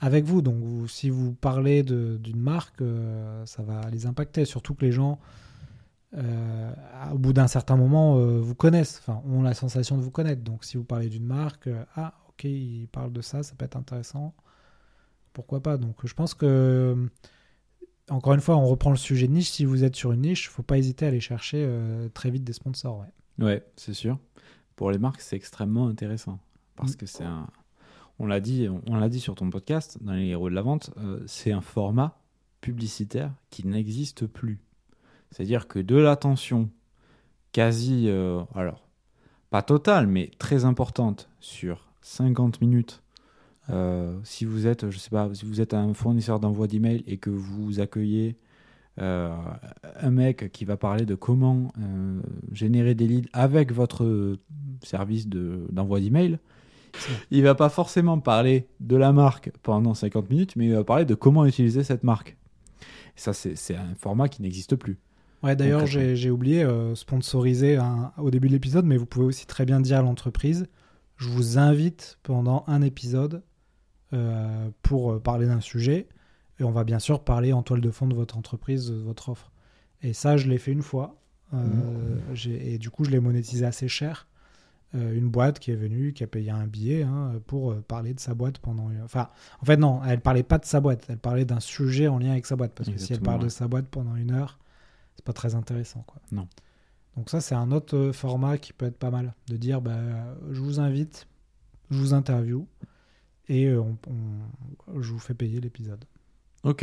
avec vous. Donc si vous parlez d'une marque, euh, ça va les impacter. Surtout que les gens, euh, au bout d'un certain moment, euh, vous connaissent, enfin ont la sensation de vous connaître. Donc si vous parlez d'une marque, euh, ah ok, il parle de ça, ça peut être intéressant. Pourquoi pas Donc je pense que encore une fois, on reprend le sujet de niche. Si vous êtes sur une niche, faut pas hésiter à aller chercher euh, très vite des sponsors. ouais. Ouais, c'est sûr. Pour les marques, c'est extrêmement intéressant parce Mm. que c'est un. On l'a dit, on l'a dit sur ton podcast, dans les héros de la vente, euh, c'est un format publicitaire qui n'existe plus. C'est-à-dire que de l'attention quasi, euh, alors, pas totale, mais très importante sur 50 minutes. Euh, si vous êtes, je sais pas, si vous êtes un fournisseur d'envoi d'email et que vous accueillez euh, un mec qui va parler de comment euh, générer des leads avec votre service de- d'envoi d'email, il va pas forcément parler de la marque pendant 50 minutes, mais il va parler de comment utiliser cette marque. Et ça, c'est un format qui n'existe plus. Ouais, d'ailleurs, j'ai oublié sponsoriser un- au début de l'épisode, mais vous pouvez aussi très bien dire à l'entreprise je vous invite pendant un épisode euh, pour euh, parler d'un sujet, et on va bien sûr parler en toile de fond de votre entreprise, de votre offre. Et ça, je l'ai fait une fois, euh, j'ai- et du coup, je l'ai monétisé assez cher. Euh, une boîte qui est venue, qui a payé un billet hein, pour parler de sa boîte pendant. Enfin, en fait, non, elle parlait pas de sa boîte, elle parlait d'un sujet en lien avec sa boîte. Parce que si elle parle de sa boîte pendant une heure, c'est pas très intéressant. Quoi. Non. Donc, ça, c'est un autre format qui peut être pas mal. De dire, bah, je vous invite, je vous interview et euh, on- on- je vous fais payer l'épisode. Ok,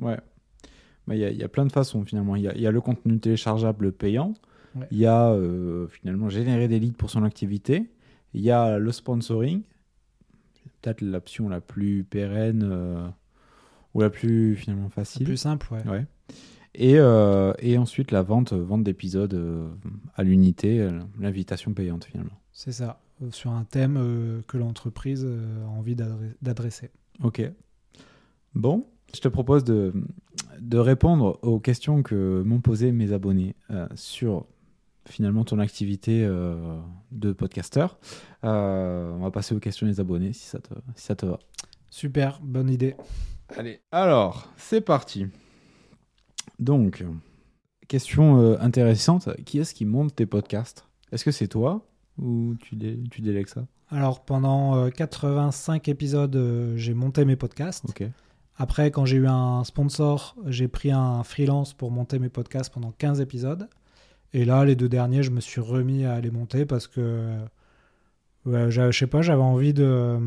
ouais. Bah, Il y, a- il y a plein de façons finalement. Il y a, y le contenu téléchargeable payant. Ouais. Il y a euh, finalement générer des leads pour son activité. Il y a le sponsoring. Peut-être l'option la plus pérenne euh, ou la plus finalement facile. plus simple, ouais. Ouais. Et, euh, et ensuite la vente, vente d'épisodes à l'unité, l'invitation payante finalement. C'est ça. Sur un thème euh, que l'entreprise euh, a envie d'adre- d'adresser. Ok. Bon, je te propose de, de répondre aux questions que m'ont posées mes abonnés euh, sur finalement ton activité euh, de podcasteur. Euh, on va passer aux questions des abonnés si ça te, si ça te va. Super, bonne idée. Allez, alors, c'est parti. Donc, question intéressante. Qui est-ce qui monte tes podcasts? Est-ce que c'est toi ou tu, dé- tu délègues ça? Alors, pendant euh, 85 épisodes, euh, j'ai monté mes podcasts. Après, quand j'ai eu un sponsor, j'ai pris un freelance pour monter mes podcasts pendant 15 épisodes. Et là, les deux derniers, je me suis remis à les monter parce que, ouais, je sais pas, j'avais envie de,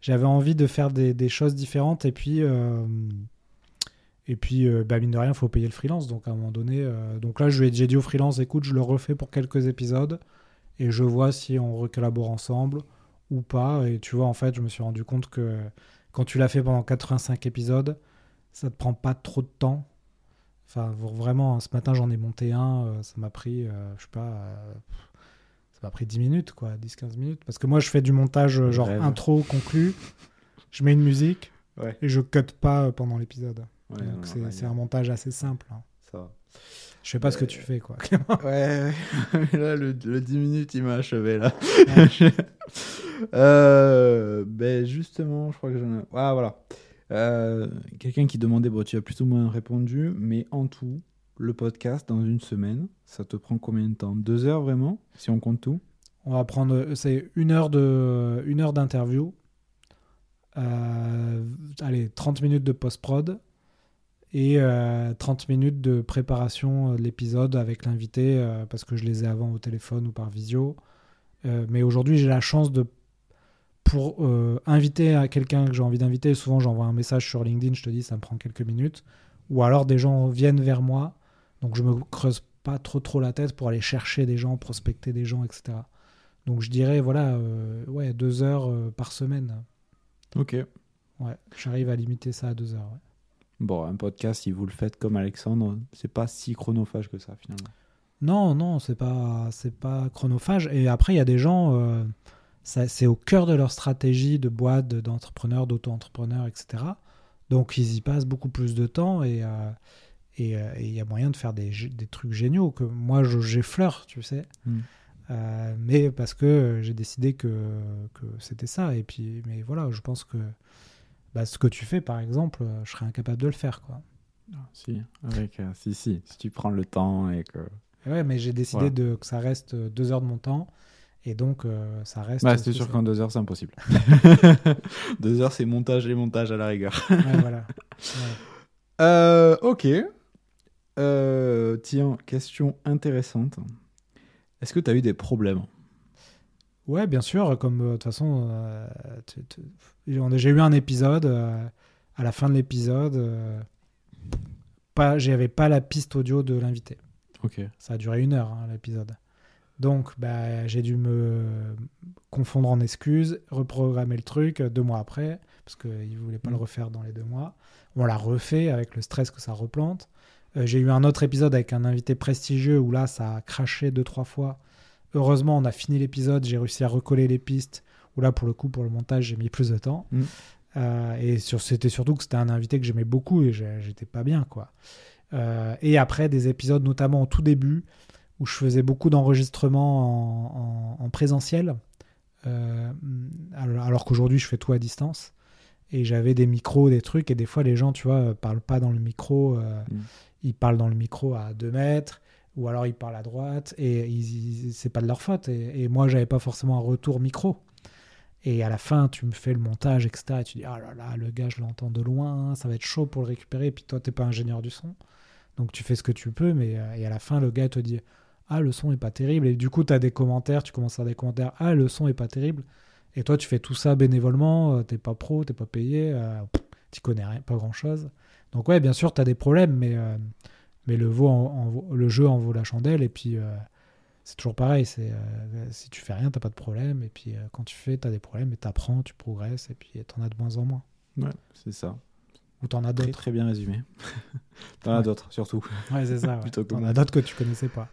j'avais envie de faire des, des choses différentes. Et puis, euh, et puis, euh, bah, mine de rien, il faut payer le freelance. Donc, à un moment donné, euh, donc là, j'ai dit au freelance, écoute, je le refais pour quelques épisodes et je vois si on recollabore ensemble ou pas. Et tu vois, en fait, je me suis rendu compte que quand tu l'as fait pendant 85 épisodes, ça te prend pas trop de temps. Enfin, vraiment, ce matin, j'en ai monté un, euh, ça m'a pris, euh, je sais pas, euh, ça m'a pris 10 minutes, quoi, 10-15 minutes. Parce que moi, je fais du montage, genre intro, conclu, je mets une musique Ouais. et je cut pas euh, pendant l'épisode. Ouais, Donc, c'est un montage assez simple. hein. Ça va. Je sais pas ce que Euh, tu fais, quoi. Ouais, là, le, le 10 minutes, il m'a achevé, là. Ouais. Euh, ben, justement, je crois que j'en ai... Ah, voilà. Euh, Quelqu'un qui demandait, bon, tu as plus ou moins répondu, mais en tout, le podcast, dans une semaine, ça te prend combien de temps? Deux heures, vraiment? Si on compte tout? On va prendre, euh, c'est une heure de, une heure d'interview, euh, allez, 30 minutes de post-prod et euh, 30 minutes de préparation euh, de l'épisode avec l'invité euh, parce que je les ai avant au téléphone ou par visio. Euh, mais aujourd'hui, j'ai la chance de pour euh, inviter à quelqu'un que j'ai envie d'inviter. Souvent, j'envoie un message sur LinkedIn, je te dis, ça me prend quelques minutes. Ou alors, des gens viennent vers moi, donc je me creuse pas trop trop la tête pour aller chercher des gens, prospecter des gens, etc. Donc je dirais, voilà, euh, ouais, deux heures euh, par semaine. Ok. Ouais, j'arrive à limiter ça à deux heures. ouais. Bon, un podcast, si vous le faites comme Alexandre, c'est pas si chronophage que ça, finalement. Non, non, c'est pas, c'est pas chronophage. Et après, il y a des gens, euh, c'est au cœur de leur stratégie de boîte, de- d'entrepreneurs, d'auto-entrepreneurs, etc. Donc ils y passent beaucoup plus de temps et euh, et euh, il y a moyen de faire des, trucs géniaux que moi je- j'effleure, tu sais. Mm. Euh, mais parce que j'ai décidé que, que c'était ça. Et puis, mais voilà, je pense que bah, ce que tu fais, par exemple, euh, je serais incapable de le faire, quoi. Ah, si, avec, euh, si, si, si tu prends le temps et que... Et ouais, mais j'ai décidé Voilà. de, que ça reste euh, deux heures de mon temps. Et donc, euh, ça reste. Bah, ce c'est sûr qu'en deux heures, c'est impossible. deux heures, c'est montage et montage à la rigueur. Ouais, voilà. Ouais. Euh, ok. Tiens, question intéressante. Est-ce que tu as eu des problèmes? Ouais, bien sûr. Comme euh, de toute façon, euh, j'ai eu un épisode. euh, à la fin de l'épisode, pas, j'avais pas la piste audio de l'invité. Ok. Ça a duré une heure hein, l'épisode. Donc bah, j'ai dû me confondre en excuses, reprogrammer le truc deux mois après, parce qu'il ne voulait pas Mm. le refaire dans les deux mois. On l'a refait avec le stress que ça replante. Euh, j'ai eu un autre épisode avec un invité prestigieux où là ça a craché deux, trois fois. Heureusement, on a fini l'épisode, j'ai réussi à recoller les pistes. Où là, pour le coup, pour le montage, j'ai mis plus de temps. Mm. Euh, et sur- c'était surtout que c'était un invité que j'aimais beaucoup et j'étais pas bien, quoi. Euh, et après, des épisodes, notamment au tout début, où je faisais beaucoup d'enregistrements en, en- en présentiel, euh, alors, qu'aujourd'hui, je fais tout à distance. Et j'avais des micros, des trucs, et des fois, les gens, tu vois, parlent pas dans le micro. Mm. Ils parlent dans le micro à 2 mètres, ou alors ils parlent à droite, et c'est pas de leur faute. Et, moi, j'avais pas forcément un retour micro. Et à la fin, tu me fais le montage, etc. Et tu dis, ah là là, le gars, je l'entends de loin, ça va être chaud pour le récupérer. Et puis toi, t'es pas ingénieur du son. Donc tu fais ce que tu peux, mais euh, et à la fin, le gars te dit, ah, le son est pas terrible. Et du coup, tu as des commentaires, tu commences à des commentaires, ah, le son est pas terrible. Et toi, tu fais tout ça bénévolement, euh, t'es pas pro, t'es pas payé, euh, tu connais rien, pas grand chose. Donc, ouais, bien sûr, tu as des problèmes, mais, euh, mais le, vaut en- en le jeu en vaut la chandelle. Et puis, euh, c'est toujours pareil. C'est, euh, si tu fais rien, t'as pas de problème. Et puis, euh, quand tu fais, tu as des problèmes, et t'apprends, tu progresses, et puis t'en as de moins en moins. Ouais, c'est ça. Ou t'en as d'autres. très bien résumé. T'en as Ouais. d'autres, surtout. Ouais, c'est ça. ouais. T'en as d'autres que tu connaissais pas.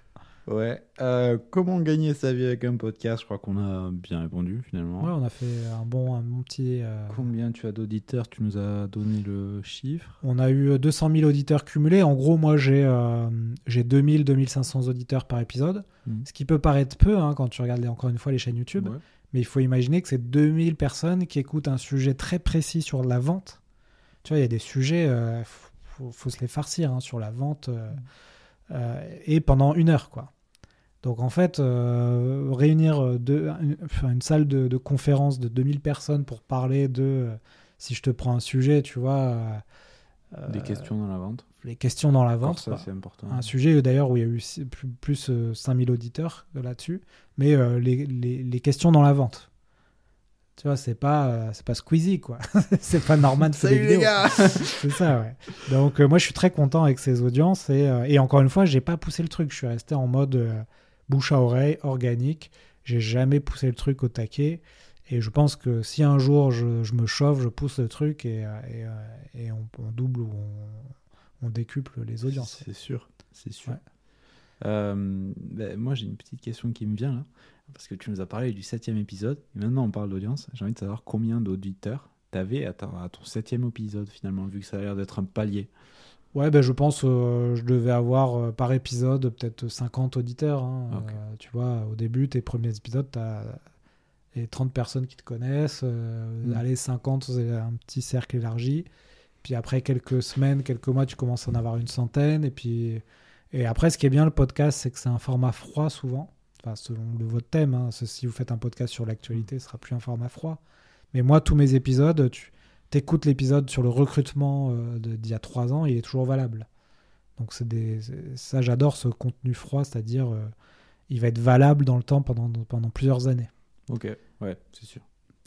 Ouais. Euh, comment gagner sa vie avec un podcast? Je crois qu'on a bien répondu finalement. Ouais, on a fait un bon, un bon petit. euh, Combien tu as d'auditeurs? Tu nous as donné le chiffre? On a eu 200 000 auditeurs cumulés. En gros, moi, j'ai euh, j'ai 2000, 2500 auditeurs par épisode. Mhm. Ce qui peut paraître peu hein, quand tu regardes encore une fois les chaînes YouTube. Ouais. Mais il faut imaginer que c'est 2000 personnes qui écoutent un sujet très précis sur la vente. Tu vois, il y a des sujets, il faut, faut se les farcir hein, sur la vente. euh, euh, et pendant une heure, quoi. Donc en fait, euh, réunir deux- une, salle de, de conférence de 2000 personnes pour parler de, euh, si je te prends un sujet, tu vois, euh, Des questions dans la vente. les questions dans la Encore vente. ça, c'est important. un sujet d'ailleurs où il y a eu plus, plus euh, 5000 auditeurs euh, là-dessus, mais euh, les, les- les questions dans la vente. Tu vois, c'est pas, euh, c'est pas Squeezie, quoi. c'est pas Norman Salut les vidéos. gars C'est ça, ouais. Donc, euh, moi, je suis très content avec ces audiences. Et, euh, et encore une fois, j'ai pas poussé le truc. Je suis resté en mode euh, bouche à oreille, organique. J'ai jamais poussé le truc au taquet. Et je pense que si un jour je, je me chauffe, je pousse le truc et, euh, et, et on, on double ou on, on décuple les audiences. C'est sûr, c'est sûr. Ouais. Euh, ben, moi, j'ai une petite question qui me vient là, parce que tu nous as parlé du septième épisode, et maintenant on parle d'audience. J'ai envie de savoir combien d'auditeurs t'avais à, à ton septième épisode finalement, vu que ça a l'air d'être un palier. Ouais, ben je pense euh, je devais avoir euh, par épisode peut-être 50 auditeurs. hein. Ok. Euh, tu vois, au début, tes premiers épisodes, tu as les 30 personnes qui te connaissent. euh, Mm. Allez, 50, c'est un petit cercle élargi. Puis après quelques semaines, quelques mois, tu commences à en avoir une centaine. Et puis et après, ce qui est bien, le podcast, c'est que c'est un format froid souvent. Enfin, selon le, votre thème. hein. Si vous faites un podcast sur l'actualité, ce sera plus un format froid. Mais moi, tous mes épisodes, tu écoutes l'épisode sur le recrutement euh, d'il y a trois ans, il est toujours valable. Donc c'est des, ça, j'adore ce contenu froid, c'est-à-dire euh, il va être valable dans le temps pendant, pendant plusieurs années. Ok, ouais, c'est sûr.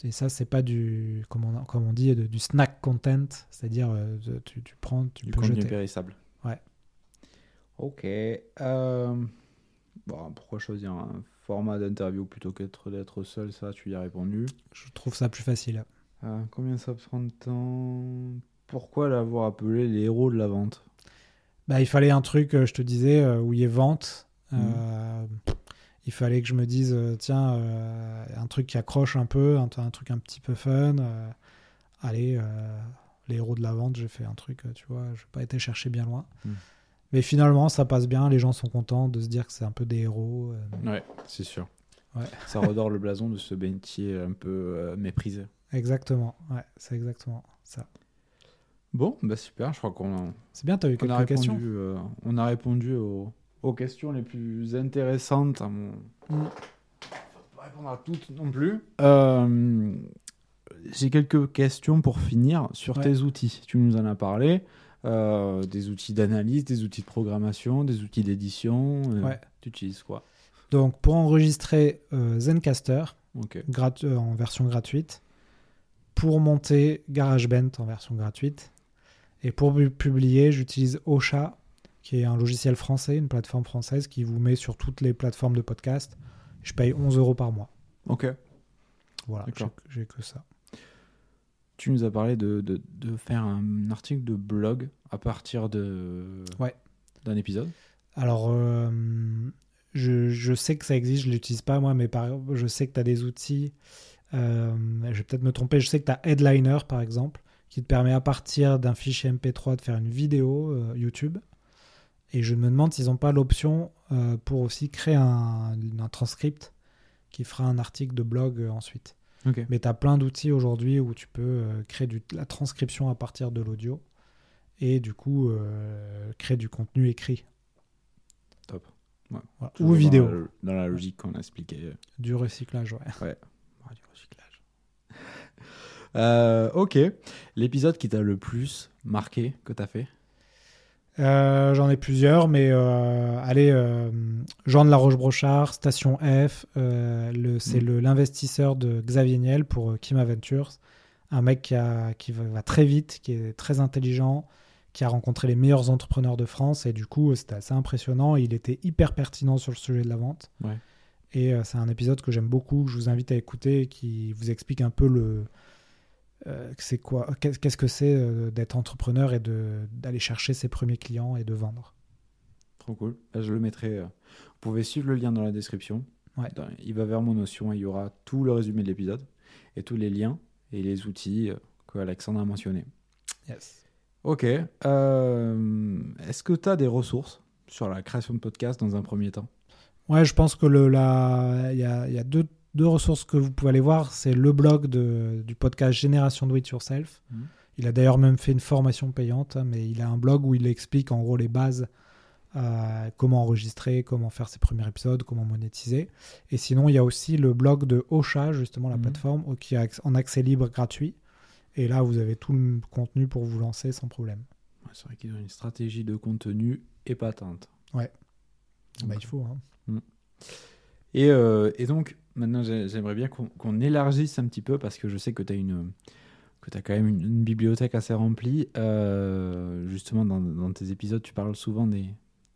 Et ça, c'est pas du, comme on, comme on dit, de- du snack content, c'est-à-dire euh, tu, tu prends, tu Du peux contenu jeter. périssable. Ouais. Ok. Bon, pourquoi choisir un format d'interview plutôt qu'être d'être seul? Ça, tu y as répondu. Je trouve ça plus facile. Euh, combien ça prend de temps? Pourquoi l'avoir appelé les héros de la vente? Bah, il fallait un truc, euh, je te disais, euh, où il y ait vente. Euh, il fallait que je me dise, tiens, euh, un truc qui accroche un peu, un, un truc un petit peu fun. euh, allez, euh, les héros de la vente, j'ai fait un truc, tu vois, je n'ai pas été chercher bien loin. Mm. Mais finalement, ça passe bien, les gens sont contents de se dire que c'est un peu des héros. euh, Ouais, c'est sûr. Ouais. Ça redore le blason de ce métier un peu euh, méprisé. Exactement, ouais, c'est exactement ça. Bon, bah super, je crois qu'on a, C'est bien, tu as eu on a quelques répondu, questions euh, on a répondu aux, aux questions les plus intéressantes. À mon... Mm. Faut pas répondre à toutes non plus. Euh, J'ai quelques questions pour finir sur Ouais. tes outils. Tu nous en as parlé. Euh, des outils d'analyse, des outils de programmation, des outils d'édition. Ouais. Tu utilises quoi? Donc, pour enregistrer Zencaster, Ok. grat- euh, en version gratuite, pour monter GarageBand en version gratuite, Et pour pu- publier, j'utilise Ocha, qui est un logiciel français, une plateforme française qui vous met sur toutes les plateformes de podcast. Je paye 11 euros par mois. Ok. Voilà, j'ai que ça. Tu nous as parlé de, de, de faire un article de blog à partir de Ouais. d'un épisode. Alors, euh, je, je sais que ça existe, je l'utilise pas moi, mais par, je sais que tu as des outils. Euh, je vais peut-être me tromper, je sais que tu as Headliner par exemple, qui te permet à partir d'un fichier MP3 de faire une vidéo euh, YouTube. Et je me demande s'ils n'ont pas l'option euh, pour aussi créer un, un transcript qui fera un article de blog euh, ensuite. Mais tu as plein d'outils aujourd'hui où tu peux euh, créer du- la transcription à partir de l'audio et du coup euh, créer du contenu écrit. Top. Ouais. Voilà. Toujours Ou vidéo. Dans la, dans la logique qu'on a expliqué. Du recyclage, ouais. Du recyclage. Euh, ok. L'épisode qui t'a le plus marqué que t'as fait? Euh, J'en ai plusieurs, mais euh, allez, Jean de la Roche-Brochard, Station F, c'est Mm. l'investisseur de Xavier Niel pour Kim Adventures, un mec qui, a, qui va, très vite, qui est très intelligent, qui a rencontré les meilleurs entrepreneurs de France, et du coup, c'était assez impressionnant. Il était hyper pertinent sur le sujet de la vente. Ouais. Et euh, c'est un épisode que j'aime beaucoup, que je vous invite à écouter, qui vous explique un peu le, euh, c'est quoi, qu'est- qu'est-ce que c'est euh, d'être entrepreneur et d'aller chercher ses premiers clients et de vendre. Trop cool. Là, je le mettrai. Vous pouvez suivre le lien dans la description. Ouais. Dans- il va vers mon notion et il y aura tout le résumé de l'épisode et tous les liens et les outils que Alexandre a mentionnés. Yes. Ok. Est-ce que tu as des ressources sur la création de podcast dans un premier temps? Ouais, je pense que le la il y a, y a deux, deux ressources que vous pouvez aller voir. C'est le blog de, du podcast Génération Do It Yourself. Mhm. Il a d'ailleurs même fait une formation payante, hein, mais il a un blog où il explique en gros les bases, euh, comment enregistrer, comment faire ses premiers épisodes, comment monétiser. Et sinon, il y a aussi le blog de Ocha, justement la Mhm. plateforme, qui est en accès libre gratuit. Et là, vous avez tout le contenu pour vous lancer sans problème. Ouais, C'est vrai qu'ils ont une stratégie de contenu épatante. Bah, il faut. hein. Et, euh, et donc, maintenant, j'ai- j'aimerais bien qu'on qu'on élargisse un petit peu parce que je sais que tu as une que as quand même une, une bibliothèque assez remplie. Euh, justement, dans, dans tes épisodes, tu parles souvent des,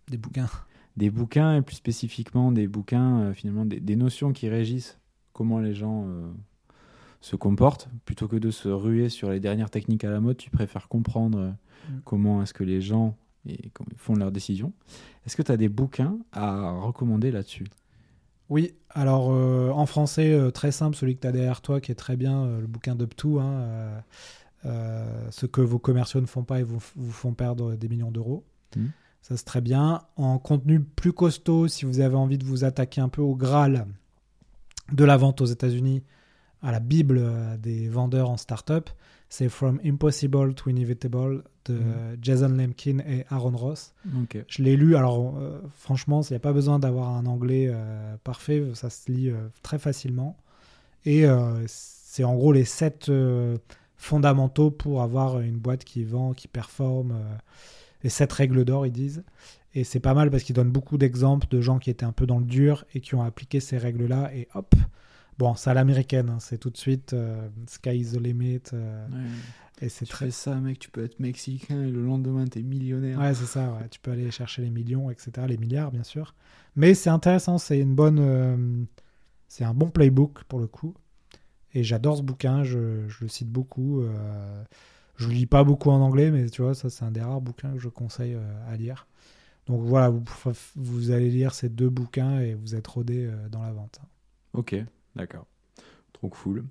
Des bouquins. des bouquins et plus spécifiquement des bouquins, euh, finalement, des, des notions qui régissent comment les gens euh, se comportent. Plutôt que de se ruer sur les dernières techniques à la mode, tu préfères comprendre Mm. comment est-ce que les gens et, comment ils font leurs décisions. Est-ce que tu as des bouquins à recommander là-dessus? Oui, alors euh, en français, euh, très simple, celui que tu as derrière toi, qui est très bien, euh, le bouquin d'Up2, hein, ce que vos commerciaux ne font pas et vous, vous font perdre des millions d'euros. Mhm. Ça, c'est très bien. En contenu plus costaud, si vous avez envie de vous attaquer un peu au Graal de la vente aux États-Unis, à la Bible des vendeurs en startup, c'est From Impossible to Inevitable de Mhm. Jason Lemkin et Aaron Ross. Je l'ai lu, alors euh, franchement, il n'y a pas besoin d'avoir un anglais euh, parfait, ça se lit euh, très facilement. Et c'est en gros les sept fondamentaux pour avoir une boîte qui vend, qui performe, les sept règles d'or, ils disent. Et c'est pas mal parce qu'ils donnent beaucoup d'exemples de gens qui étaient un peu dans le dur et qui ont appliqué ces règles-là, et hop Bon, c'est à l'américaine, hein, c'est tout de suite euh, sky is the limit, euh, et c'est Tu très fais ça, mec, tu peux être mexicain et le lendemain, t'es millionnaire. Ouais, c'est ça. ouais. Tu peux aller chercher les millions, etc. Les milliards, bien sûr. Mais c'est intéressant. C'est une bonne. euh, c'est un bon playbook pour le coup. Et j'adore ce bouquin. Je, je le cite beaucoup. euh, je le lis pas beaucoup en anglais, mais tu vois, ça, c'est un des rares bouquins que je conseille à lire. Donc voilà, vous, vous allez lire ces deux bouquins et vous êtes rodé dans la vente. Ok, d'accord. Trop cool.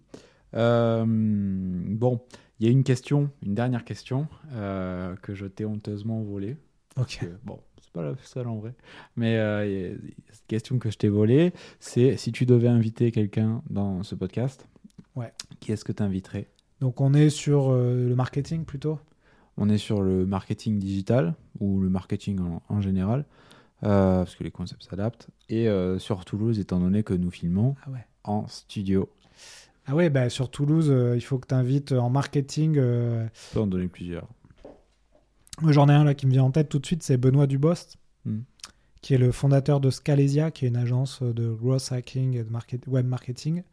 Euh, bon, il y a une question, une dernière question euh, que je t'ai honteusement volée. Ok. Que, bon, c'est pas la seule en vrai. Mais euh, cette question que je t'ai volée, c'est si tu devais inviter quelqu'un dans ce podcast, Ouais. qui est-ce que tu inviterais Donc on est sur euh, le marketing plutôt? On est sur le marketing digital ou le marketing en, en général, euh, parce que les concepts s'adaptent. Et sur Toulouse, étant donné que nous filmons Ah ouais. En studio, Ah ouais, bah, sur Toulouse, euh, il faut que tu invites en marketing. euh, je peux en donner plusieurs. Moi, J'en ai un là qui me vient en tête tout de suite, c'est Benoît Dubost, Hmm. qui est le fondateur de Scalesia, qui est une agence de growth hacking et de market- web marketing.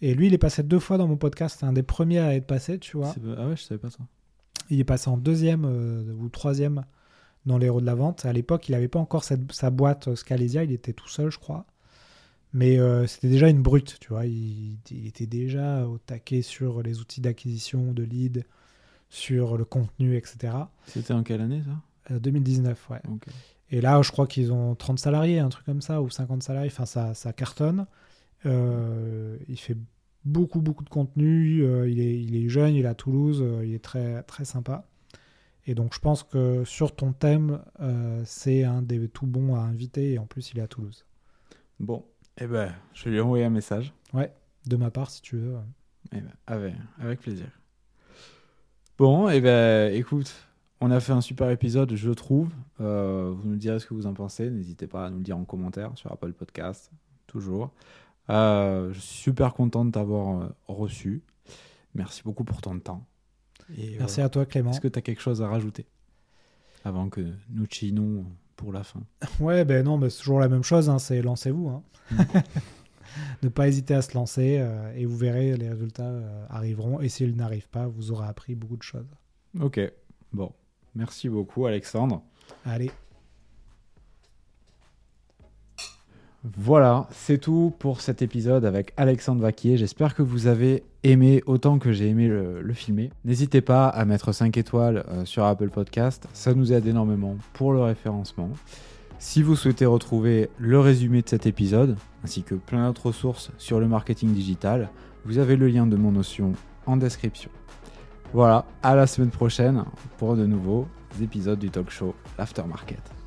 Et lui, il est passé deux fois dans mon podcast. C'est un des premiers à être passé, tu vois. Ah ouais, je savais pas ça. Il est passé en deuxième euh, ou troisième dans les héros de la vente. À l'époque, il n'avait pas encore cette- sa boîte euh, Scalesia, il était tout seul, je crois. Mais euh, c'était déjà une brute, tu vois. Il, il était déjà au taquet sur les outils d'acquisition de leads, sur le contenu, etc. C'était en quelle année ça? Euh, 2019, ouais. Ok. Et là, je crois qu'ils ont 30 salariés, un truc comme ça, ou 50 salariés. Enfin, ça, ça cartonne. Euh, il fait beaucoup, beaucoup de contenu. Euh, il, est, il est jeune, il est à Toulouse. euh, il est très, très sympa. Et donc, je pense que sur ton thème, euh, c'est un des tout bons à inviter. Et en plus, il est à Toulouse. Bon, eh ben, je vais lui envoyer un message. De ma part, si tu veux. Eh ben, avec, avec plaisir. Bon, eh ben, écoute, on a fait un super épisode, je trouve. Euh, vous nous direz ce que vous en pensez. N'hésitez pas à nous le dire en commentaire sur Apple Podcast, toujours. Euh, je suis super content de t'avoir euh, reçu. Merci beaucoup pour ton temps. Et, Merci euh, à toi, Clément. Est-ce que tu as quelque chose à rajouter avant que nous chinons pour la fin Ouais, ben non, mais c'est toujours la même chose. hein, c'est lancez-vous. hein. ne pas hésiter à se lancer euh, et vous verrez, les résultats euh, arriveront. Et s'ils n'arrivent pas, vous aurez appris beaucoup de choses. Ok, bon. Merci beaucoup, Alexandre. Allez, Voilà, c'est tout pour cet épisode avec Alexandre Vaquier. J'espère que vous avez aimé autant que j'ai aimé le, filmer. N'hésitez pas à mettre 5 étoiles euh, sur Apple Podcast, ça nous aide énormément pour le référencement. Si vous souhaitez retrouver le résumé de cet épisode, ainsi que plein d'autres ressources sur le marketing digital, vous avez le lien de mon notion en description. Voilà, à la semaine prochaine pour de nouveaux épisodes du talk show L'Aftermarket.